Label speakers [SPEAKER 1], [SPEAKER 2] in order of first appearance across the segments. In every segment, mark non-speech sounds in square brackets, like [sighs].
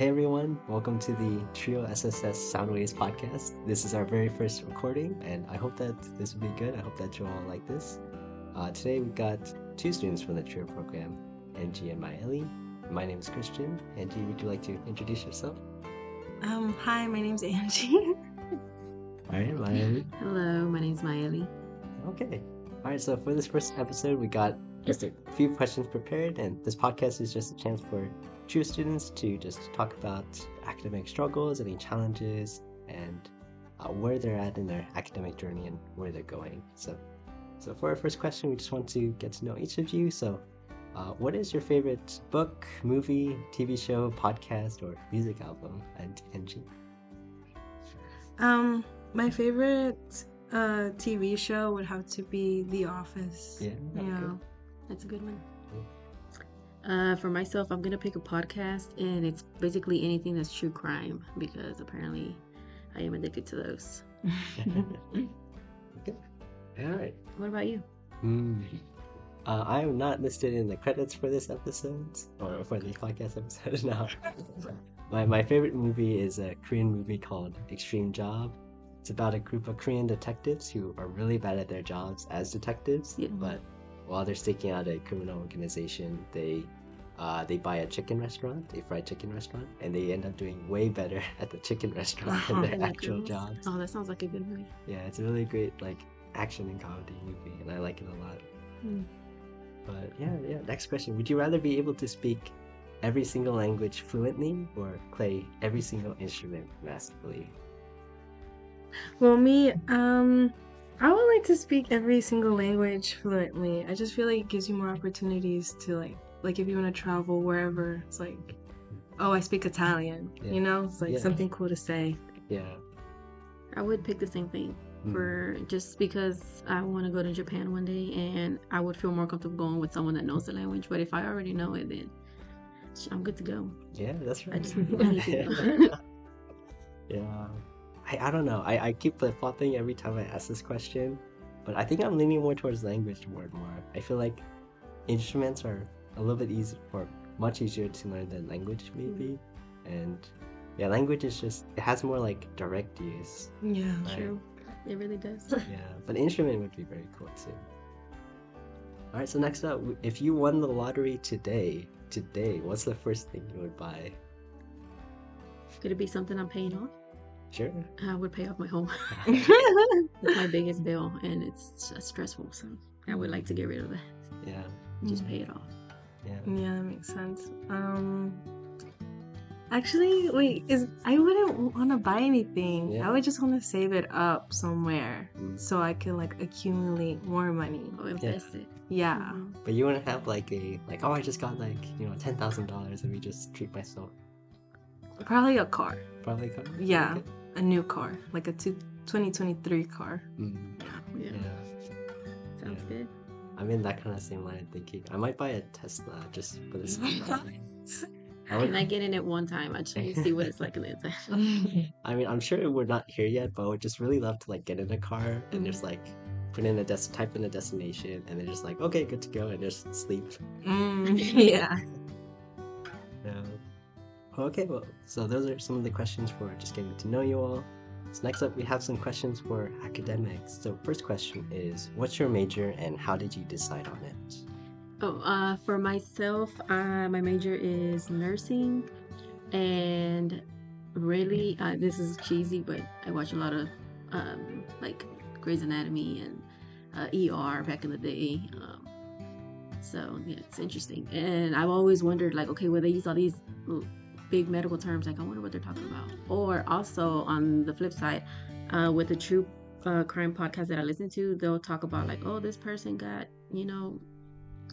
[SPEAKER 1] Hey everyone, welcome to the Trio SSS Soundwaves podcast. This is our very first recording, and I hope that this will be good. I hope that you all like this. Uh, today we've got two students from the Trio program, Angie and Maely. My name is Christian. Angie, would you like to introduce yourself?
[SPEAKER 2] Um, hi, my name's Angie.
[SPEAKER 1] All right, Maely.
[SPEAKER 3] Hello, my name's Maely.
[SPEAKER 1] Okay. All right, so for this first episode, we got just a few questions prepared, and this podcast is just a chance for Trio students to just talk about academic struggles, any challenges, and uh, where they're at in their academic journey and where they're going. So, so for our first question, we just want to get to know each of you. So, uh, what is your favorite book, movie, TV show, podcast, or music album? And Angie.
[SPEAKER 2] Um, my favorite uh TV show would have to be The Office.
[SPEAKER 1] Yeah.
[SPEAKER 2] Yeah.
[SPEAKER 1] okay.
[SPEAKER 3] That's a good one. Uh, for myself, I'm gonna pick a podcast, and it's basically anything that's true crime because apparently I am addicted to those. [laughs]
[SPEAKER 1] okay. All right.
[SPEAKER 3] What about you?
[SPEAKER 1] Hmm. Uh, I am not listed in the credits for this episode or for the podcast episode. [laughs] now, my my favorite movie is a Korean movie called Extreme Job. It's about a group of Korean detectives who are really bad at their jobs as detectives,
[SPEAKER 3] Yeah.
[SPEAKER 1] but while they're staking out a criminal organization, they uh, they buy a chicken restaurant, a fried chicken restaurant, and they end up doing way better [laughs] at the chicken restaurant than
[SPEAKER 3] Oh
[SPEAKER 1] their actual
[SPEAKER 3] goodness.
[SPEAKER 1] jobs.
[SPEAKER 3] Oh, that sounds like a good movie.
[SPEAKER 1] Yeah, it's a really great like action and comedy movie, and I like it a lot.
[SPEAKER 3] Hmm.
[SPEAKER 1] But yeah, yeah. Next question: Would you rather be able to speak every single language fluently, or play every single instrument masterfully?
[SPEAKER 2] Well, me, um, I would like to speak every single language fluently. I just feel like it gives you more opportunities to like, like if you want to travel wherever, it's like, oh, I speak Italian.
[SPEAKER 1] Yeah.
[SPEAKER 2] You know, it's like
[SPEAKER 1] Yeah.
[SPEAKER 2] something cool to say.
[SPEAKER 1] Yeah.
[SPEAKER 3] I would pick the same thing
[SPEAKER 1] Mm.
[SPEAKER 3] for just because I want to go to Japan one day, and I would feel more comfortable going with someone that knows the language. But if I already know it, then I'm good to go.
[SPEAKER 1] Yeah, that's right.
[SPEAKER 3] I just I need to go. [laughs]
[SPEAKER 1] yeah. I, I don't know. I, I keep flip flopping every time I ask this question, but I think I'm leaning more towards language more and more. I feel like instruments are a little bit easier or much easier to learn than language, maybe. And yeah, language is just, it has more like direct use.
[SPEAKER 2] Yeah.
[SPEAKER 1] Right.
[SPEAKER 3] True, it really does. [laughs]
[SPEAKER 1] Yeah, but instrument would be very cool too. All right, so next up, if you won the lottery today, today, what's the first thing you would buy?
[SPEAKER 3] Could it be something I'm paying off?
[SPEAKER 1] Sure.
[SPEAKER 3] I would pay off my home. [laughs] [laughs] It's my biggest bill, and it's stressful. So I would like to get rid of that.
[SPEAKER 1] yeah,
[SPEAKER 3] Just pay it off.
[SPEAKER 1] yeah.
[SPEAKER 2] Yeah, that makes sense. Um actually wait, is I wouldn't want to buy anything.
[SPEAKER 1] Yeah.
[SPEAKER 2] I would just want to save it up somewhere
[SPEAKER 1] Mm.
[SPEAKER 2] so I can like accumulate more money.
[SPEAKER 3] Or invest it.
[SPEAKER 2] Yeah.
[SPEAKER 3] Mhm.
[SPEAKER 1] But you wouldn't have like a like oh I just got like you know ten thousand dollars and we just treat myself
[SPEAKER 2] Probably a car.
[SPEAKER 1] probably a car.
[SPEAKER 2] Yeah.
[SPEAKER 1] Okay.
[SPEAKER 2] A new car, like a two, 2023 car.
[SPEAKER 1] Mm,
[SPEAKER 3] Yeah,
[SPEAKER 1] yeah.
[SPEAKER 3] sounds
[SPEAKER 1] Yeah.
[SPEAKER 3] good.
[SPEAKER 1] I'm in that kind of same line of thinking. I might buy a Tesla just for this. [laughs] I,
[SPEAKER 3] Can
[SPEAKER 1] would,
[SPEAKER 3] I get in it one time? Actually, see what it's like in the inside. [laughs]
[SPEAKER 1] I mean, I'm sure we're not here yet, but I would just really love to like get in a car and just like put in a des- type in a destination and then just like okay, good to go and just sleep.
[SPEAKER 2] Mm, [laughs] yeah.
[SPEAKER 1] Yeah. Okay, well, so those are some of the questions for just getting to know you all. So next up, we have some questions for academics. So first question is, what's your major and how did you decide on it?
[SPEAKER 3] Oh, uh, for myself, uh, my major is nursing, and really, uh, this is cheesy, but I watch a lot of um, like Grey's Anatomy and ER back in the day. Um, so yeah, it's interesting, and I've always wondered, like, okay, where they use all these big medical terms, like, I wonder what they're talking about. Or also on the flip side, uh, with the true uh, crime podcast that I listen to, they'll talk about like, oh, this person got, you know,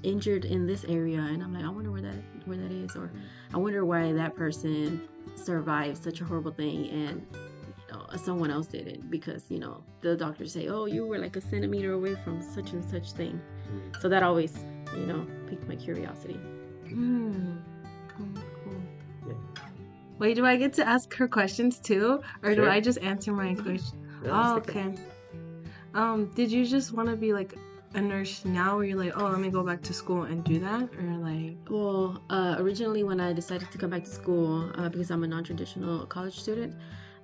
[SPEAKER 3] injured in this area and i'm like i wonder where that where that is or i wonder why that person survived such a horrible thing and you know, someone else didn't because you know the doctors say oh you were like a centimeter away from such and such thing so that always you know piqued my curiosity
[SPEAKER 2] Mm. Cool.
[SPEAKER 1] Yeah.
[SPEAKER 2] Wait, do I get to ask her questions too? Or do I just answer my question?
[SPEAKER 1] Yeah,
[SPEAKER 2] Oh,
[SPEAKER 1] that's
[SPEAKER 2] okay. Um, did you just want to be like a nurse now, where you're like, oh, let me go back to school and do that, or like,
[SPEAKER 3] Well, uh, originally when I decided to come back to school, uh, because I'm a non-traditional college student,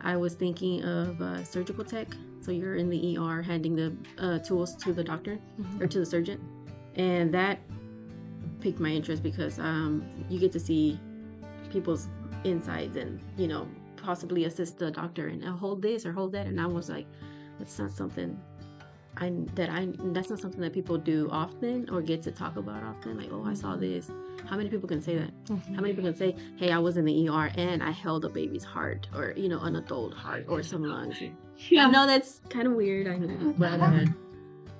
[SPEAKER 3] I was thinking of uh, surgical tech. So you're in the ER handing the uh, tools to the doctor or to the surgeon, and that piqued my interest because um, you get to see people's insides and you know possibly assist the doctor and uh, hold this or hold that. And I was like, that's not something I that I that's not something that people do often or get to talk about often. Like, oh, I saw this. How many people can say that? How many people can say, hey, I was in the ER and I held a baby's heart or you know an adult heart or some lungs. I know that's kind of weird. I know, but uh,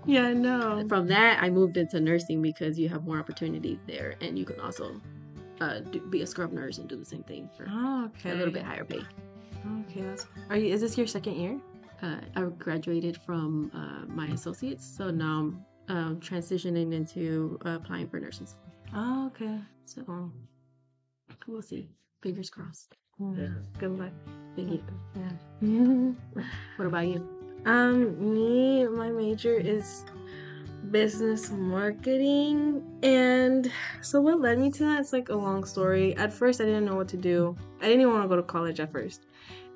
[SPEAKER 2] yeah, no,
[SPEAKER 3] from that I moved into nursing because you have more opportunities there and you can also uh, do, be a scrub nurse and do the same thing for
[SPEAKER 2] oh, okay,
[SPEAKER 3] a little bit higher pay.
[SPEAKER 2] Okay, that's. Are you? Is this your second year?
[SPEAKER 3] uh, I graduated from uh, my associates, so now I'm um, transitioning into uh, applying for nursing school.
[SPEAKER 2] Oh, okay.
[SPEAKER 3] So we'll see. Fingers crossed.
[SPEAKER 1] Yeah.
[SPEAKER 2] good luck.
[SPEAKER 3] Thank you.
[SPEAKER 2] Yeah. [laughs]
[SPEAKER 3] What about you?
[SPEAKER 2] Um, me, my major is business marketing. And so what led me to that? It's like a long story. At first, I didn't know what to do. I didn't even want to go to college at first.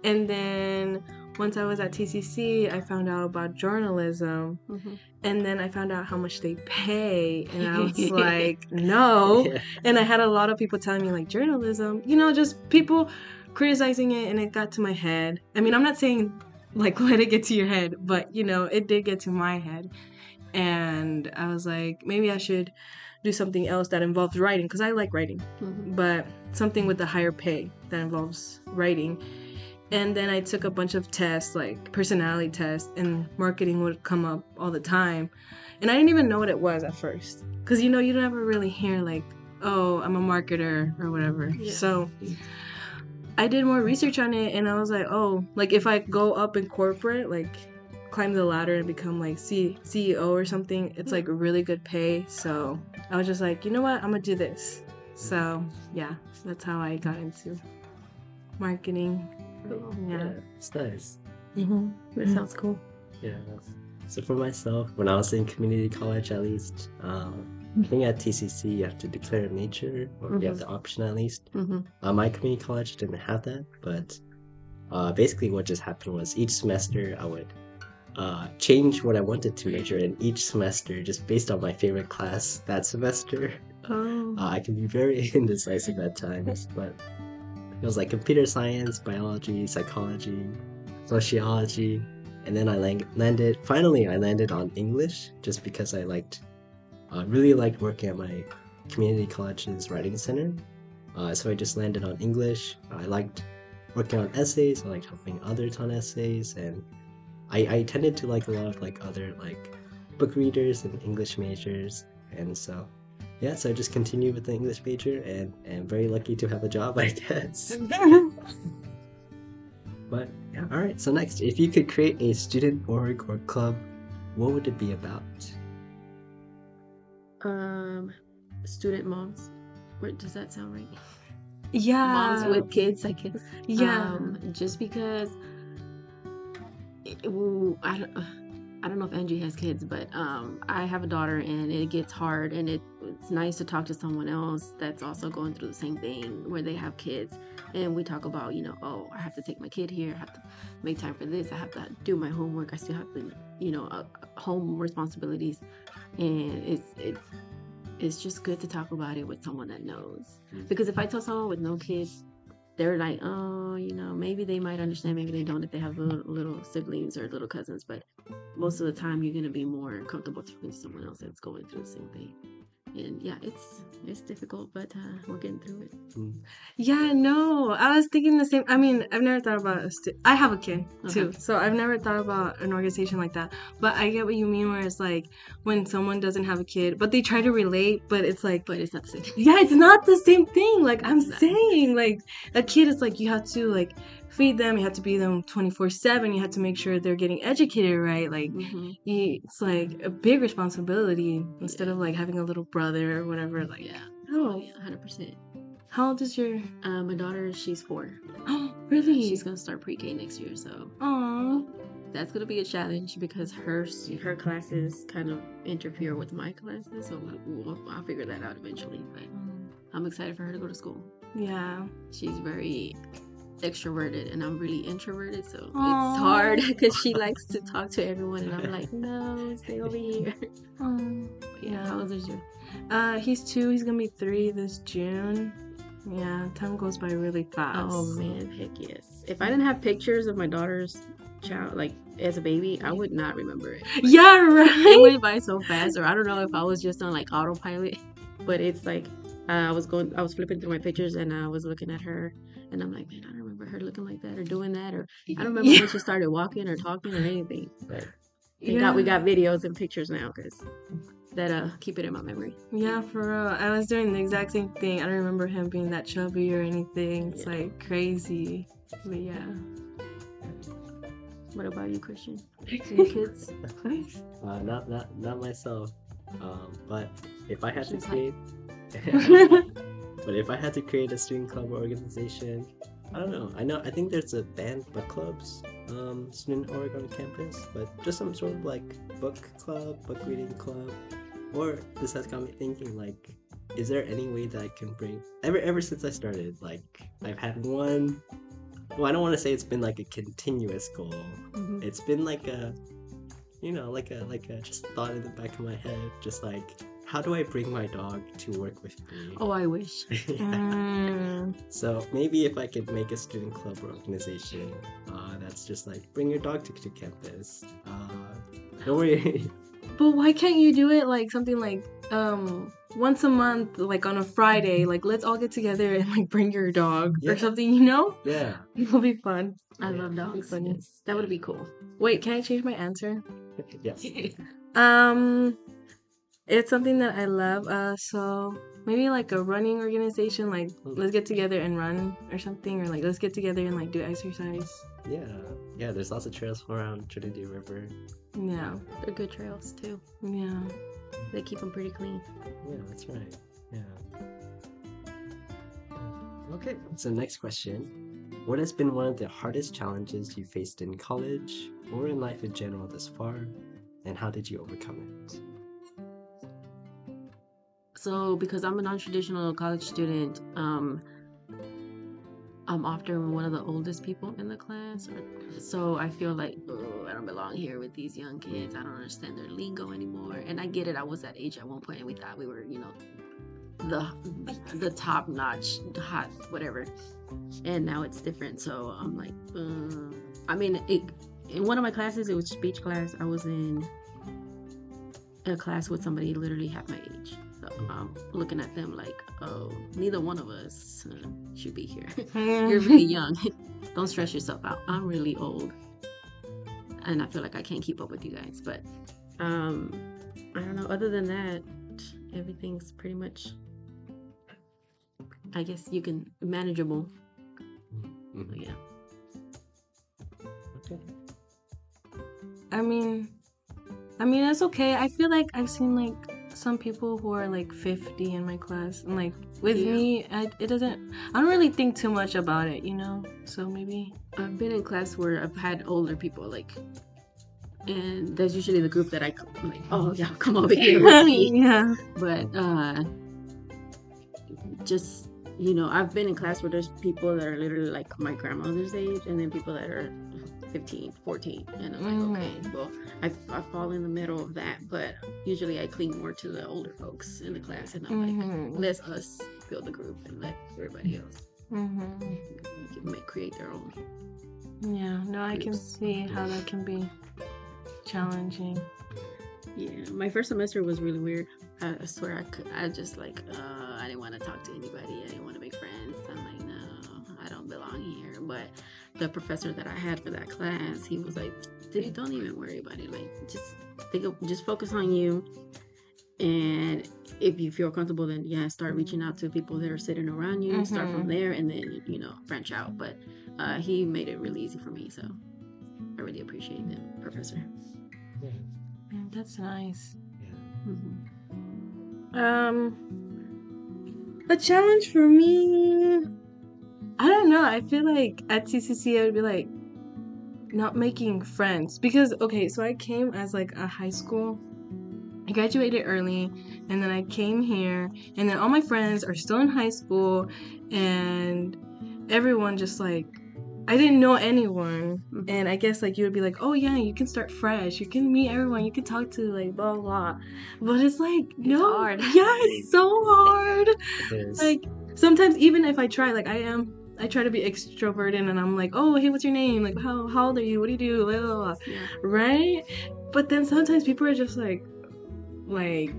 [SPEAKER 2] And then once I was at TCC, I found out about journalism. Mm-hmm. And then I found out how much they pay. And I was [laughs] like, no.
[SPEAKER 1] Yeah.
[SPEAKER 2] And I had a lot of people telling me, like, journalism, you know, just people criticizing it. And it got to my head. I mean, I'm not saying like [laughs] let it get to your head, but you know, it did get to my head. And I was like, maybe I should do something else that involves writing because I like writing,
[SPEAKER 3] Mhm.
[SPEAKER 2] but something with a higher pay that involves writing. And then I took a bunch of tests, like personality tests, and marketing would come up all the time. And I didn't even know what it was at first. Because you know, you don't ever really hear, like, oh, I'm a marketer or whatever.
[SPEAKER 3] Yeah.
[SPEAKER 2] So I did more research on it and I was like, oh, like if I go up in corporate, like climb the ladder and become like C- CEO or something, it's like really good pay. So I was just like, you know what? I'm gonna do this. So yeah, that's how I got into marketing. Yeah.
[SPEAKER 1] It's nice.
[SPEAKER 2] Mm-hmm.
[SPEAKER 3] That sounds cool.
[SPEAKER 1] Yeah. So for myself, when I was in community college, at least, um, I think at TCC you have to declare a major, or you have the option at least.
[SPEAKER 3] hmm
[SPEAKER 1] Uh, my community college didn't have that, but uh, basically what just happened was each semester I would uh, change what I wanted to major in each semester just based on my favorite class that semester.
[SPEAKER 2] Oh.
[SPEAKER 1] Uh, I can be very [laughs] indecisive at times, but it was like computer science, biology, psychology, sociology, and then I landed. Finally, I landed on English just because I liked, uh, really liked working at my community college's writing center. Uh, so I just landed on English. I liked working on essays. I liked helping others on essays, and I, I tended to like a lot of like other like book readers and English majors, and so yeah, so I just continued with the English major and am very lucky to have a job, I guess. [laughs] But yeah, all right. So next, if you could create a student org or club, what would it be about?
[SPEAKER 3] Um, student moms. Wait, does that sound right?
[SPEAKER 2] yeah.
[SPEAKER 3] Moms with kids, I guess.
[SPEAKER 2] yeah.
[SPEAKER 3] Um, just because it, I don't, I don't know if Angie has kids, but um, I have a daughter, and it gets hard, and it, it's nice to talk to someone else that's also going through the same thing where they have kids, and we talk about, you know, oh, I have to take my kid here, I have to make time for this, I have to do my homework, I still have to, you know, uh, home responsibilities, and it's it's it's just good to talk about it with someone that knows.
[SPEAKER 1] Mm.
[SPEAKER 3] Because if I tell someone with no kids, they're like, oh, you know, maybe they might understand, maybe they don't if they have little, little siblings or little cousins. But most of the time, you're gonna be more comfortable talking to someone else that's going through the same thing. And yeah, it's it's difficult, but uh, we're getting through it.
[SPEAKER 1] Mm.
[SPEAKER 2] Yeah, no, I was thinking the same. I mean, I've never thought about. A stu- I have a kid too,
[SPEAKER 3] Okay.
[SPEAKER 2] so I've never thought about an organization like that. But I get what you mean, where it's like when someone doesn't have a kid, but they try to relate, but it's like,
[SPEAKER 3] But it's not the same.
[SPEAKER 2] yeah, it's not the same thing. Like I'm
[SPEAKER 3] Exactly.
[SPEAKER 2] saying, like a kid is like you have to like feed them, you have to be them twenty four seven, you have to make sure they're getting educated right. Like
[SPEAKER 3] hmm
[SPEAKER 2] you, it's like a big responsibility instead of like having a little brother or whatever. Like,
[SPEAKER 3] Yeah.
[SPEAKER 2] oh,
[SPEAKER 3] yeah, hundred percent.
[SPEAKER 2] how old is your?
[SPEAKER 3] Um, my daughter, she's four.
[SPEAKER 2] Oh, [gasps] really?
[SPEAKER 3] She's gonna start pre-K next year, so
[SPEAKER 2] Oh,
[SPEAKER 3] that's gonna be a challenge because her her classes kind of interfere with my classes, so we'll, I'll figure that out eventually. But I'm excited for her to go to school.
[SPEAKER 2] Yeah.
[SPEAKER 3] She's very extroverted and I'm really introverted, so
[SPEAKER 2] Aw.
[SPEAKER 3] it's hard [laughs] because she likes to talk to everyone, and I'm like, no, stay over [laughs] here.
[SPEAKER 2] Um,
[SPEAKER 3] yeah, how old is your?
[SPEAKER 2] uh, he's two. He's gonna be three this June. Yeah, time goes by really fast.
[SPEAKER 3] Oh man, heck yes. If I didn't have pictures of my daughter's child, like as a baby, I would not remember it.
[SPEAKER 2] Yeah, right.
[SPEAKER 3] It went by so fast, or I don't know if I was just on like autopilot, but it's like uh, I was going, I was flipping through my pictures and I was looking at her, and I'm like, man, I don't remember her looking like that or doing that, or [laughs] I don't remember
[SPEAKER 2] Yeah.
[SPEAKER 3] when she started walking or talking or anything. But we
[SPEAKER 2] Yeah.
[SPEAKER 3] got we got videos and pictures now because that uh keep it in my memory.
[SPEAKER 2] Yeah, for real. I was doing the exact same thing. I don't remember him being that chubby or anything. It's
[SPEAKER 3] Yeah.
[SPEAKER 2] like crazy. But yeah.
[SPEAKER 3] What about you, Christian? [laughs] Any kids? [laughs]
[SPEAKER 1] Uh, not not not myself. Um, but if I had to create, but if I had to create a student club or organization, I don't know. I know I think there's a band book clubs, um, student org on campus, but just some sort of like book club, book reading club, or this has got me thinking like, is there any way that I can bring ever ever since I started like I've had one. Well, I don't want to say it's been like a continuous goal,
[SPEAKER 3] Mhm.
[SPEAKER 1] it's been like a you know like a like a just thought in the back of my head just like how do i bring my dog to work with me
[SPEAKER 3] Oh, I wish. [laughs]
[SPEAKER 2] Mm,
[SPEAKER 1] so maybe if i could make a student club or organization uh, that's just like bring your dog to, to campus uh, don't worry [laughs]
[SPEAKER 2] but why can't you do it like something like um once a month, like on a Friday, like let's all get together and like bring your dog
[SPEAKER 1] Yeah.
[SPEAKER 2] or something, you know?
[SPEAKER 1] yeah [laughs]
[SPEAKER 2] It'll be fun.
[SPEAKER 3] I
[SPEAKER 1] Yeah.
[SPEAKER 3] love dogs. Yes, that would be cool.
[SPEAKER 2] Wait, can I change my answer?
[SPEAKER 1] yes
[SPEAKER 2] Um, it's something that I love. Uh, so maybe like a running organization. Like let's get together and run or something, or like let's get together and like do exercise.
[SPEAKER 1] yeah yeah there's lots of trails around trinity river
[SPEAKER 2] Yeah,
[SPEAKER 3] They're good trails too.
[SPEAKER 2] yeah.
[SPEAKER 3] They keep them pretty clean.
[SPEAKER 1] yeah that's right yeah okay so next question what has been one of the hardest challenges you faced in college or in life in general thus far and how did you overcome it
[SPEAKER 3] So, because I'm a non-traditional college student, um, I'm often one of the oldest people in the class. So I feel like, oh, I don't belong here with these young kids. I don't understand their lingo anymore. And I get it. I was that age at one point, and we thought we were, you know, the the top notch, hot, whatever. And now it's different. So I'm like, uh, I mean, it, in one of my classes, it was speech class. I was in a class with somebody literally half my age. So I'm looking at them like, oh, neither one of us uh, should be here. [laughs] You're really young. [laughs] Don't stress yourself out. I'm really old. And I feel like I can't keep up with you guys. But um I don't know. Other than that, everything's pretty much I guess you can manageable.
[SPEAKER 1] Mhm.
[SPEAKER 3] Yeah.
[SPEAKER 1] okay
[SPEAKER 2] I mean, I mean it's okay. I feel like I've seen like some people who are like 50 in my class, and like with
[SPEAKER 3] Yeah.
[SPEAKER 2] me, I, it doesn't. I don't really think too much about it, you know. So maybe.
[SPEAKER 3] I've been in class where I've had older people like and that's usually the group that I I'm like, oh yeah, come over here with [laughs] me.
[SPEAKER 2] yeah.
[SPEAKER 3] but uh just you know i've been in class where there's people that are literally like my grandmother's age and then people that are 15 14 and i'm like okay well I, I fall in the middle of that but usually i cling more to the older folks in the class and i'm like
[SPEAKER 2] Mhm.
[SPEAKER 3] let us build the group and let everybody else
[SPEAKER 2] Mhm.
[SPEAKER 3] make, create their own
[SPEAKER 2] Yeah. No, I can see how that can be challenging.
[SPEAKER 3] yeah my first semester was really weird i, I swear i could i just like uh i didn't want to talk to anybody i didn't want to make friends i'm like no i don't belong here but the professor that i had for that class he was like dude don't even worry about it like just think of just focus on you and if you feel comfortable then yeah start reaching out to people that are sitting around you start from
[SPEAKER 2] Mhm.
[SPEAKER 3] there and then you know branch out but uh, he made it really easy for me so i really appreciate the professor
[SPEAKER 1] yeah
[SPEAKER 2] Mm, That's nice.
[SPEAKER 1] yeah
[SPEAKER 3] Mhm.
[SPEAKER 2] Um, a challenge for me. I don't know. I feel like at TCC I would be like, not making friends because okay, so I came as like a high school. I graduated early and then I came here and then all my friends are still in high school and everyone just like I didn't know anyone
[SPEAKER 3] Mhm.
[SPEAKER 2] and I guess like you would be like, "Oh yeah, you can start fresh. You can meet everyone. You can talk to like blah blah." But it's like, no.
[SPEAKER 3] hard. [laughs]
[SPEAKER 2] Yeah, it's so hard
[SPEAKER 1] There's,
[SPEAKER 2] like sometimes even if I try, like I am, I try to be extroverted and I'm like, oh hey, what's your name? Like how how old are you? What do you do? Blah, blah, blah.
[SPEAKER 3] Yeah.
[SPEAKER 2] Right? But then sometimes people are just like, like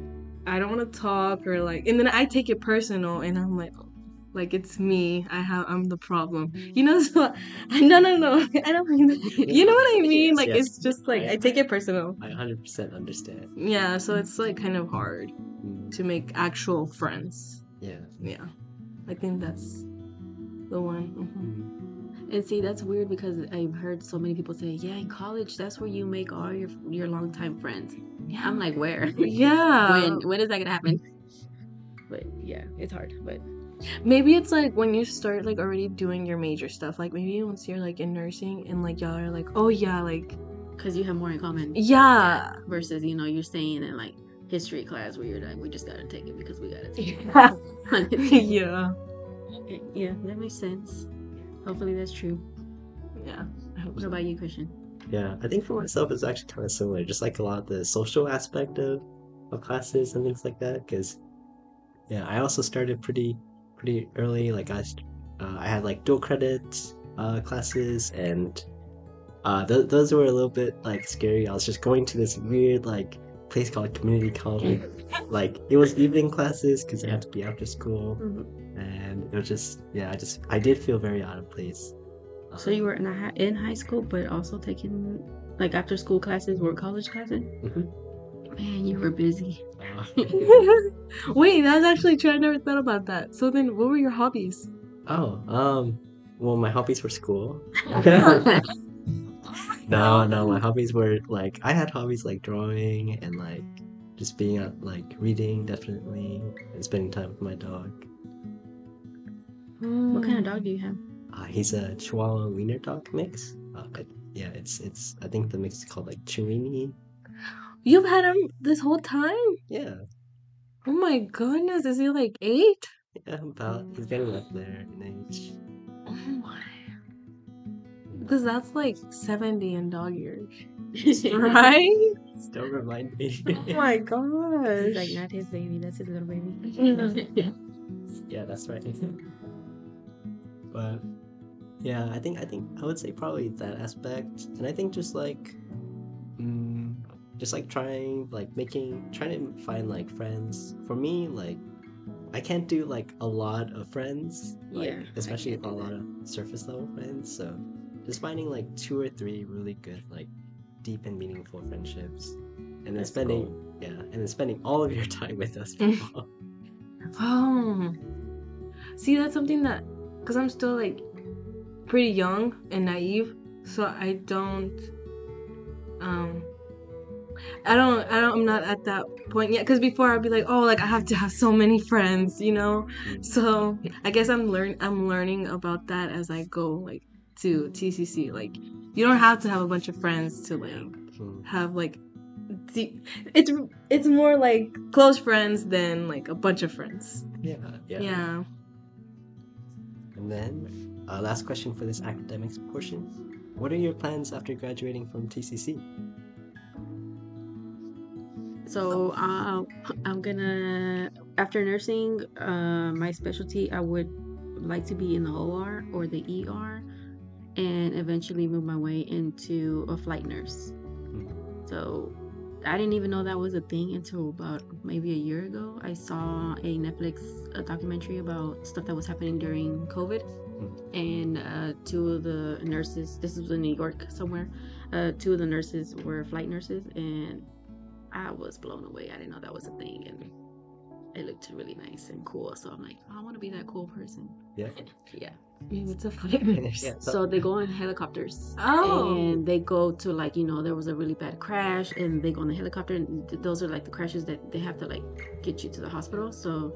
[SPEAKER 2] I don't want to talk or like, and then I take it personal and I'm like. Like it's me. I have. I'm the problem. You know. [laughs] So, I, no, no, no. [laughs] I don't. You know what I mean?
[SPEAKER 1] Yes,
[SPEAKER 2] like
[SPEAKER 1] yes.
[SPEAKER 2] it's just like
[SPEAKER 1] I-
[SPEAKER 2] I take it personal.
[SPEAKER 1] I 100% understand.
[SPEAKER 2] Yeah. So it's like kind of hard
[SPEAKER 1] Mm,
[SPEAKER 2] to make actual friends.
[SPEAKER 1] yeah.
[SPEAKER 2] Yeah, I think that's the one. mhm.
[SPEAKER 1] Mm,
[SPEAKER 3] And see, that's weird because I've heard so many people say, "Yeah, in college, that's where you make all your your longtime friends."
[SPEAKER 2] Yeah.
[SPEAKER 3] I'm like, where? [laughs] [laughs]
[SPEAKER 2] yeah.
[SPEAKER 3] when when is that gonna happen? But yeah, it's hard. But
[SPEAKER 2] Maybe it's like when you start like already doing your major stuff. Like maybe once you're like in nursing and like y'all are like, oh yeah, like
[SPEAKER 3] because you have more in common.
[SPEAKER 2] yeah.
[SPEAKER 3] Versus, you know, you're staying in like history class where you're like, we just gotta take it because we gotta take it. [laughs] [laughs]
[SPEAKER 2] yeah.
[SPEAKER 3] yeah, that makes sense. Hopefully that's true.
[SPEAKER 2] Yeah. I hope
[SPEAKER 3] What
[SPEAKER 2] so.
[SPEAKER 3] about you, Christian?
[SPEAKER 1] Yeah, I think for myself it's actually kind of similar, just like a lot of the social aspect of, of classes and things like that. Because, yeah, I also started pretty pretty early. Like I, uh, I had like dual credit uh, classes, and uh, th- those were a little bit like scary. I was just going to this weird like place called community college. like it was evening classes because they had to be after school, and it was just yeah, I just I did feel very out of place.
[SPEAKER 3] So you were in, a, hi- in high school, but also taking like after school classes or college classes?
[SPEAKER 1] Mhm.
[SPEAKER 3] Man, you were busy.
[SPEAKER 1] Uh, [laughs]
[SPEAKER 2] Wait, that's actually true. I never thought about that. So then, what were your hobbies?
[SPEAKER 1] Oh, um, well, my hobbies were school. [laughs] [laughs] No, no, my hobbies were like I had hobbies like drawing and like just being out like reading definitely and spending time with my dog.
[SPEAKER 3] what kind of dog do you have?
[SPEAKER 1] Uh, he's a Chihuahua Wiener dog mix. Uh, I, yeah, it's it's I think the mix is called like Chiweenie.
[SPEAKER 2] You've had him this whole time?
[SPEAKER 1] Yeah,
[SPEAKER 2] Oh my goodness, is he like eight?
[SPEAKER 1] yeah, about he's getting up there in age.
[SPEAKER 2] Oh my. Because that's like 70 in dog years. [laughs] Right?
[SPEAKER 1] Don't remind me. [laughs]
[SPEAKER 2] oh my [laughs] gosh.
[SPEAKER 3] like not his baby, that's his little baby.
[SPEAKER 1] yeah, yeah, that's right. but yeah, I think I think I would say probably that aspect, and I think just like, mm, just like trying like making trying to find like friends. For me, like, I can't do like a lot of friends, like
[SPEAKER 3] Yeah,
[SPEAKER 1] especially a
[SPEAKER 3] can't
[SPEAKER 1] lot of surface level friends. So just finding like two or three really good like deep and meaningful friendships, and then
[SPEAKER 3] That's
[SPEAKER 1] spending
[SPEAKER 3] cool.
[SPEAKER 1] yeah, and then spending all of your [laughs] time with those
[SPEAKER 2] Mm.
[SPEAKER 1] people.
[SPEAKER 2] Oh. See, that's something that, because I'm still like pretty young and naive, so I don't, um, I don't, I don't, I'm not at that point yet. Because before I'd be like, oh, like I have to have so many friends, you know. So I guess I'm learn, I'm learning about that as I go, like to TCC. Like you don't have to have a bunch of friends to like have like deep it's it's more like close friends than like a bunch of friends
[SPEAKER 1] Yeah, yeah.
[SPEAKER 2] yeah,
[SPEAKER 1] And then, uh, last question for this academics portion: What are your plans after graduating from TCC?
[SPEAKER 3] So uh, I'm gonna after nursing, uh, my specialty I would like to be in the OR or the ER, and eventually moved my way into a flight nurse. So I didn't even know that was a thing until about maybe a year ago. I saw a Netflix uh documentary about stuff that was happening during COVID, and uh, two of the nurses. This was in New York somewhere. Uh, two of the nurses were flight nurses, and I was blown away. I didn't know that was a thing, and it looked really nice and cool. So I'm like, I want to be that cool person.
[SPEAKER 1] Yeah. [laughs]
[SPEAKER 3] Yeah.
[SPEAKER 2] Maybe it's a flight [laughs]
[SPEAKER 1] yeah.
[SPEAKER 3] So they go in helicopters.
[SPEAKER 2] Oh.
[SPEAKER 3] And they go to like, you know, there was a really bad crash and they go on the helicopter and th- those are like the crashes that they have to like get you to the hospital. So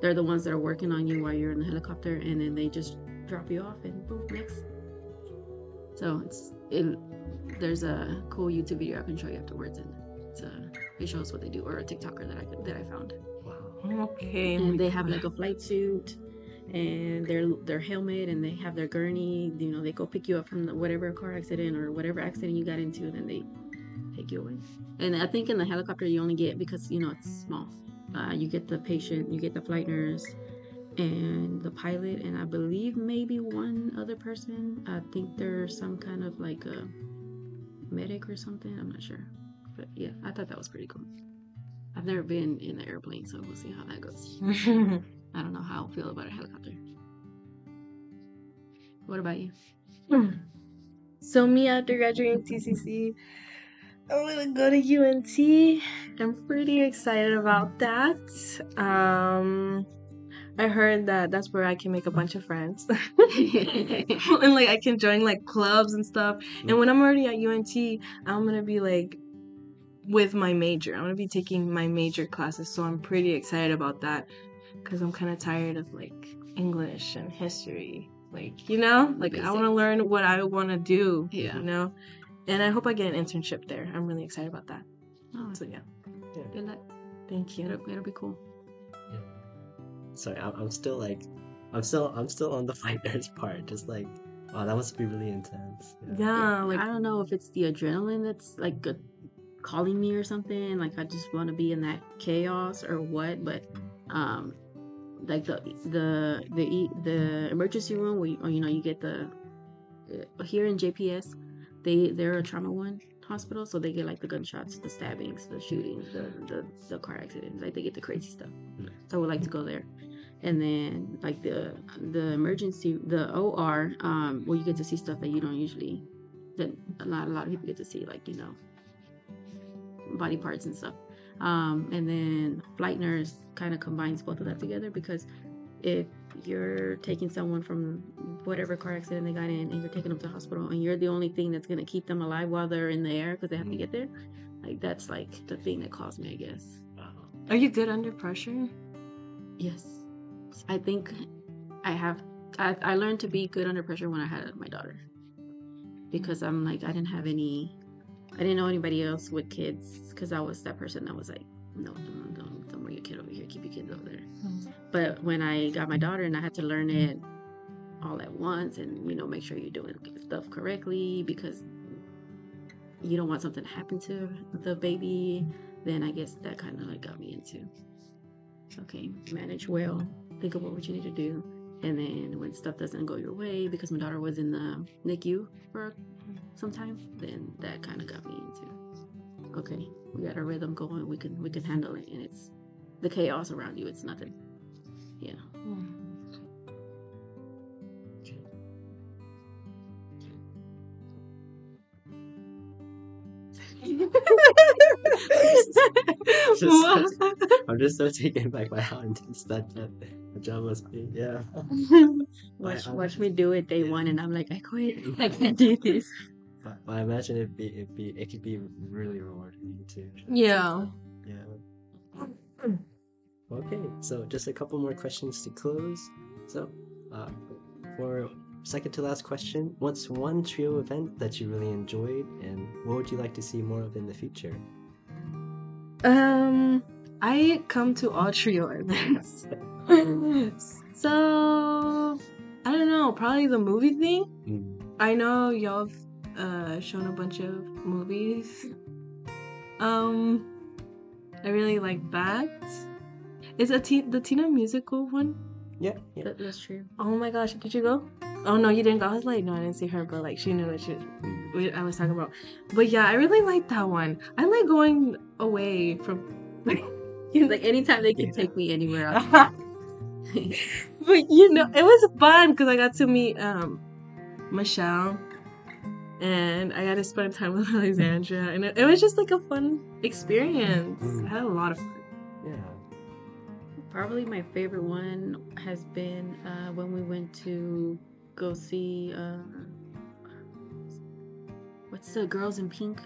[SPEAKER 3] they're the ones that are working on you while you're in the helicopter and then they just drop you off and boom, next. So it's it. There's a cool YouTube video I can show you afterwards, and it's uh, it shows what they do, or a TikToker that I that I found.
[SPEAKER 1] Wow.
[SPEAKER 2] Okay.
[SPEAKER 3] And they have like a flight suit, and their their helmet, and they have their gurney. You know, they go pick you up from the, whatever car accident or whatever accident you got into, and then they take you away. And I think in the helicopter you only get because you know it's small. Uh, you get the patient, you get the flight nurse, and the pilot, and I believe maybe one other person. I think there's some kind of like a medic or something. I'm not sure, but yeah, I thought that was pretty cool. I've never been in an airplane, so we'll see how that goes. [laughs] I don't know how I'll feel about a helicopter. What about you? [sighs]
[SPEAKER 2] so me after graduating TCC, I'm gonna go to UNT. I'm pretty excited about that. Um, I heard that that's where I can make a bunch of friends, [laughs] and like I can join like clubs and stuff. And when I'm already at UNT, I'm gonna be like with my major. I'm gonna be taking my major classes, so I'm pretty excited about that because I'm kind of tired of like English and history. Like you know, like I want to learn what I want to do.
[SPEAKER 3] Yeah.
[SPEAKER 2] you know, and I hope I get an internship there. I'm really excited about that.
[SPEAKER 3] Oh,
[SPEAKER 2] So yeah,
[SPEAKER 3] good luck.
[SPEAKER 2] thank you.
[SPEAKER 3] It'll, it'll be cool. Yeah.
[SPEAKER 1] Sorry, I'm, I'm still like, I'm still I'm still on the [laughs] fighters part. Just like, wow, that must be really intense.
[SPEAKER 2] Yeah, like
[SPEAKER 3] I don't know if it's the adrenaline that's like uh, calling me or something. Like I just want to be in that chaos or what. But um, like the the the the emergency room where you, or, you know you get the uh, here in JPS, they they're a trauma one hospital, so they get like the gunshots, the stabbings, the shootings, the the, the car accidents. Like they get the crazy stuff.
[SPEAKER 1] Mm.
[SPEAKER 3] So I would like to go there. And then like the the emergency the OR um where you get to see stuff that you don't usually that a lot a lot of people get to see like you know body parts and stuff um and then flight nurse kind of combines both of that together because if you're taking someone from whatever car accident they got in and you're taking them to the hospital and you're the only thing that's going to keep them alive while they're in the air because they have to get there like that's like the thing that caused me i guess
[SPEAKER 1] Wow.
[SPEAKER 2] are you good under pressure?
[SPEAKER 3] yes i think i have I, I learned to be good under pressure when i had my daughter because i'm like i didn't have any i didn't know anybody else with kids because i was that person that was like no don't, don't, don't bring your kid over here. Keep your kids over there. Mm-hmm. But when i got my daughter and i had to learn it all at once and you know make sure you're doing stuff correctly because you don't want something to happen to the baby then i guess that kind of like got me into okay manage well. Think about what you need to do and then when stuff doesn't go your way because my daughter was in the nicu for some time then that kind of got me into okay we got a rhythm going we can we can handle it and it's the chaos around you it's nothing. Yeah mm. [laughs]
[SPEAKER 1] Just- I'm just so taken back by how intense that, that, that job must be. Yeah. [laughs]
[SPEAKER 3] watch
[SPEAKER 1] I-
[SPEAKER 3] watch me do it day one and i'm like i quit [laughs] i can't do this
[SPEAKER 1] But, but I imagine it'd be it'd be it could be really rewarding too.
[SPEAKER 2] Yeah.
[SPEAKER 1] Yeah. Okay, so just a couple more questions to close. So, uh, for second to last question, what's one trio event that you really enjoyed, and what would you like to see more of in the future?
[SPEAKER 2] Um, I come to all trio events. [laughs] so I don't know, probably the movie thing.
[SPEAKER 1] Mm,
[SPEAKER 2] I know y'all have uh, shown a bunch of movies. Um, I really like that. Is a Ti- the Tina musical one?
[SPEAKER 1] Yeah, yeah.
[SPEAKER 3] That- that's true
[SPEAKER 2] Oh my gosh, did you go? Oh no, you didn't go. I was like, no, I didn't see her, but like she knew what she what I was talking about. But yeah, I really like that one. I like going away from.
[SPEAKER 3] like [laughs] anytime they can
[SPEAKER 1] Yeah.
[SPEAKER 3] take me anywhere [laughs]
[SPEAKER 2] but you know, it was fun because I got to meet um Michelle, and I got to spend time with [laughs] Alexandra, and it, it was just like a fun experience.
[SPEAKER 1] Mm.
[SPEAKER 2] I had a lot of fun.
[SPEAKER 1] yeah.
[SPEAKER 3] Probably my favorite one has been uh, when we went to go see uh, what's the Girls in Pink?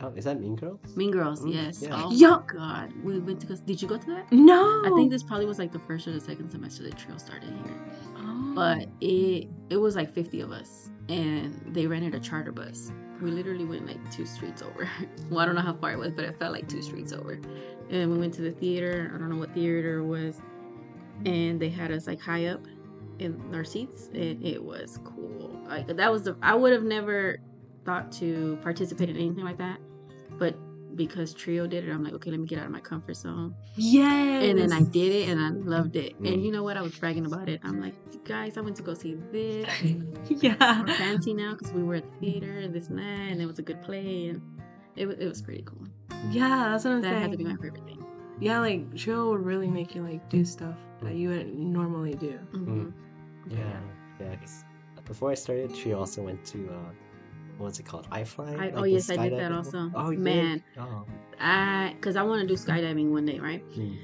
[SPEAKER 1] Oh, is that Mean Girls?
[SPEAKER 3] Mean Girls,
[SPEAKER 1] Mm,
[SPEAKER 3] yes.
[SPEAKER 1] yeah.
[SPEAKER 3] Oh
[SPEAKER 2] Yeah.
[SPEAKER 3] god, we went to go. Did you go to that?
[SPEAKER 2] No,
[SPEAKER 3] I think this probably was like the first or the second semester the trail started here,
[SPEAKER 2] Oh.
[SPEAKER 3] but it it was like fifty of us, and they rented a charter bus. We literally went like two streets over. [laughs] well, I don't know how far it was, but it felt like two streets over. And we went to the theater. I don't know what theater it was, and they had us like high up in our seats. And it was cool. Like that was the I would have never thought to participate in anything like that, but because Trio did it, I'm like, okay, let me get out of my comfort zone.
[SPEAKER 2] yeah
[SPEAKER 3] And then I did it and I loved it.
[SPEAKER 1] Mm.
[SPEAKER 3] And you know what? I was bragging about it. I'm like, guys, I went to go see this. [laughs]
[SPEAKER 2] yeah.
[SPEAKER 3] We're fancy now because we were at the theater and this and that, and it was a good play. And it, it was pretty cool.
[SPEAKER 2] Yeah, that's what I'm
[SPEAKER 3] That
[SPEAKER 2] saying.
[SPEAKER 3] had to be my favorite thing.
[SPEAKER 2] Yeah, like Trio would really make you like do stuff that you wouldn't normally do.
[SPEAKER 3] Mhm.
[SPEAKER 1] Yeah, yeah. 'cause before I started, she also went to uh, what's it called? iFly.
[SPEAKER 3] I-
[SPEAKER 1] Like
[SPEAKER 3] oh, yes, I did that also.
[SPEAKER 1] Oh, you
[SPEAKER 3] Man.
[SPEAKER 1] Did? Oh.
[SPEAKER 3] I, because I want to do skydiving one day, right?
[SPEAKER 1] Hmm.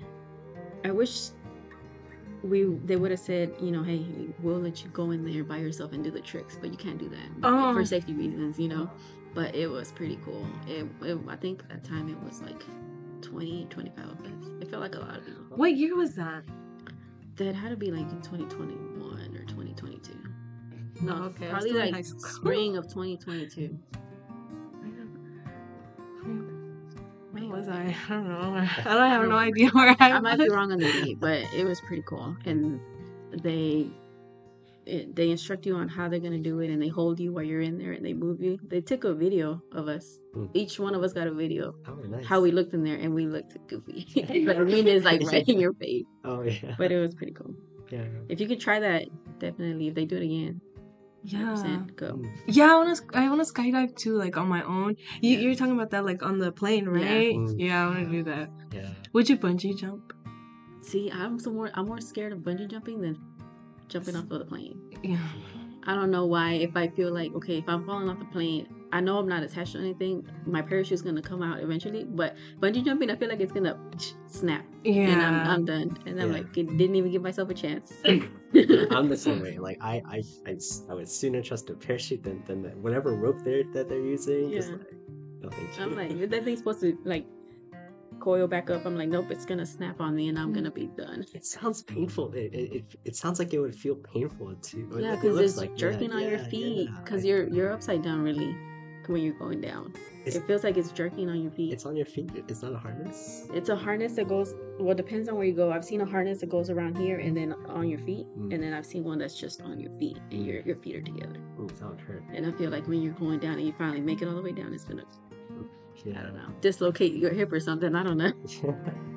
[SPEAKER 3] I wish we they would have said, you know, hey, we'll let you go in there by yourself and do the tricks, but you can't do that
[SPEAKER 2] Oh.
[SPEAKER 3] for safety reasons, you know. But it was pretty cool. It, it I think at that time it was like 20, 25 of us. It felt like a lot of people.
[SPEAKER 2] What year was that?
[SPEAKER 3] That had to be like in 2021 or 2022. No,
[SPEAKER 2] Oh, okay,
[SPEAKER 3] probably like spring of [laughs] 2022.
[SPEAKER 2] Where was I? I don't know. [laughs] I don't have no idea where I,
[SPEAKER 3] I might be wrong on the date, but [laughs] it was pretty cool. And they it, they instruct you on how they're gonna do it, and they hold you while you're in there, and they move you. They took a video of us.
[SPEAKER 1] Hmm.
[SPEAKER 3] Each one of us got a video
[SPEAKER 1] Oh, nice.
[SPEAKER 3] how we looked in there, and we looked goofy. like I mean, it's like right in your face,
[SPEAKER 1] Oh yeah.
[SPEAKER 3] but it was pretty cool.
[SPEAKER 1] yeah.
[SPEAKER 3] If you could try that, definitely. If they do it again,
[SPEAKER 2] Yeah.
[SPEAKER 3] go.
[SPEAKER 1] Mm.
[SPEAKER 2] Yeah, I want to. I want to skydive too, like on my own. You, You're talking about that, like on the plane, right?
[SPEAKER 1] Mm.
[SPEAKER 2] Yeah, I want to do that.
[SPEAKER 1] Yeah.
[SPEAKER 2] Would you bungee jump?
[SPEAKER 3] See, I'm some more. I'm more scared of bungee jumping than jumping off of the plane.
[SPEAKER 2] Yeah.
[SPEAKER 3] I don't know why. If I feel like okay, if I'm falling off the plane, I know I'm not attached to anything. My parachute's gonna come out eventually. But bungee jumping, I feel like it's gonna snap,
[SPEAKER 2] Yeah.
[SPEAKER 3] and I'm, I'm done. And I'm
[SPEAKER 1] Yeah.
[SPEAKER 3] like, it didn't even give myself a chance. [laughs] [laughs]
[SPEAKER 1] I'm the same way. Like I, I, I would sooner trust a parachute than than the, whatever rope they're that they're using. Just
[SPEAKER 3] Yeah.
[SPEAKER 1] like, no thank you.
[SPEAKER 3] I'm like, if [laughs] that thing's supposed to like coil back up, I'm like, nope, it's gonna snap on me, and I'm gonna be done.
[SPEAKER 1] It sounds painful. It, it, it, it sounds like it would feel painful too.
[SPEAKER 3] Yeah, because
[SPEAKER 1] looks
[SPEAKER 3] it's
[SPEAKER 1] like- yeah,
[SPEAKER 3] jerking on your feet. Because
[SPEAKER 1] I-
[SPEAKER 3] you're you're upside down really when you're going down.
[SPEAKER 1] It's-
[SPEAKER 3] it feels like it's jerking on your feet.
[SPEAKER 1] It's on your feet. It's not a harness.
[SPEAKER 3] It's a harness that goes. Well, depends on where you go. I've seen a harness that goes around here and then on your feet,
[SPEAKER 1] Mm.
[SPEAKER 3] and then I've seen one that's just on your feet and your your feet are together.
[SPEAKER 1] Ooh, that would hurt.
[SPEAKER 3] And I feel like when you're going down and you finally make it all the way down, it's gonna I don't know dislocate your hip or something. I don't know. [laughs]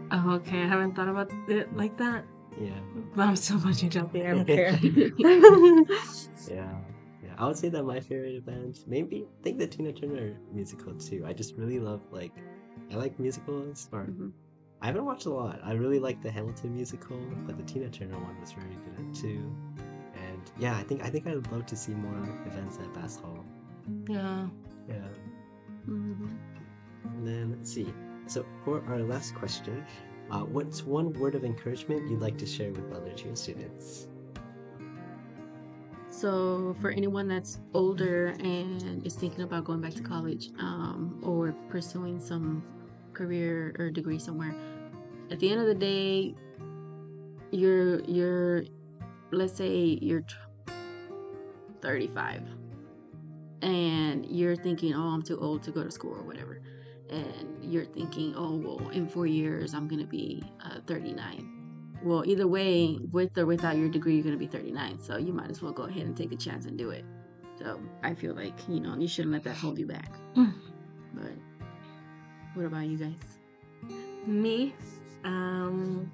[SPEAKER 2] Oh, okay. I haven't thought about it like that.
[SPEAKER 1] yeah.
[SPEAKER 2] But I'm still bungee jumping. I don't care. [laughs] [laughs]
[SPEAKER 1] Yeah. I would say that my favorite band, maybe I think the Tina Turner musical too. I just really love like I like musicals or
[SPEAKER 3] Mhm.
[SPEAKER 1] I haven't watched a lot. I really like the Hamilton musical, but the Tina Turner one was very good at too. And yeah, I think I think I'd love to see more events at Bass Hall.
[SPEAKER 2] yeah.
[SPEAKER 1] Yeah.
[SPEAKER 3] Mhm.
[SPEAKER 1] And then let's see. So for our last question, uh, what's one word of encouragement you'd like to share with other Trio students?
[SPEAKER 3] So for anyone that's older and is thinking about going back to college um, or pursuing some career or degree somewhere, at the end of the day, you're you're let's say you're 35 and you're thinking, oh, I'm too old to go to school or whatever, and you're thinking, oh, well, in four years I'm gonna be uh, 39 well, either way, with or without your degree, you're going to be 39. So you might as well go ahead and take a chance and do it. So I feel like, you know, you shouldn't let that hold you back.
[SPEAKER 2] Mm.
[SPEAKER 3] But what about you guys?
[SPEAKER 2] Me, um,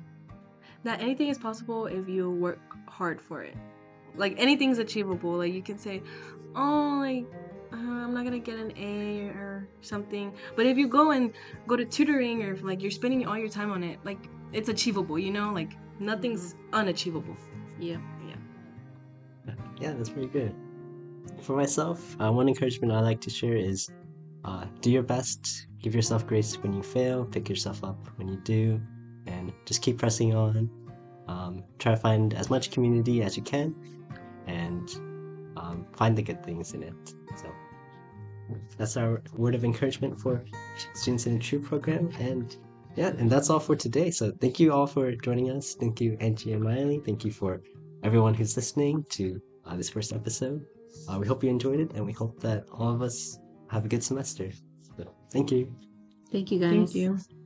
[SPEAKER 2] that anything is possible if you work hard for it. Like anything's achievable. Like you can say, oh, like uh, I'm not gonna get an A or something. But if you go and go to tutoring or if, like you're spending all your time on it, like it's achievable. You know, like nothing's unachievable.
[SPEAKER 3] Yeah.
[SPEAKER 1] Yeah, Yeah, that's pretty good. For myself, uh, one encouragement I like to share is uh, do your best, give yourself grace when you fail, pick yourself up when you do, and just keep pressing on. Um, try to find as much community as you can, and um, find the good things in it. So that's our word of encouragement for students in the Trio program, and yeah, and that's all for today. So thank you all for joining us. Thank you, Angie and Maely. Thank you for everyone who's listening to uh, this first episode. uh, we hope you enjoyed it, and we hope that all of us have a good semester. So, thank you.
[SPEAKER 3] Thank you guys.
[SPEAKER 2] Thank you.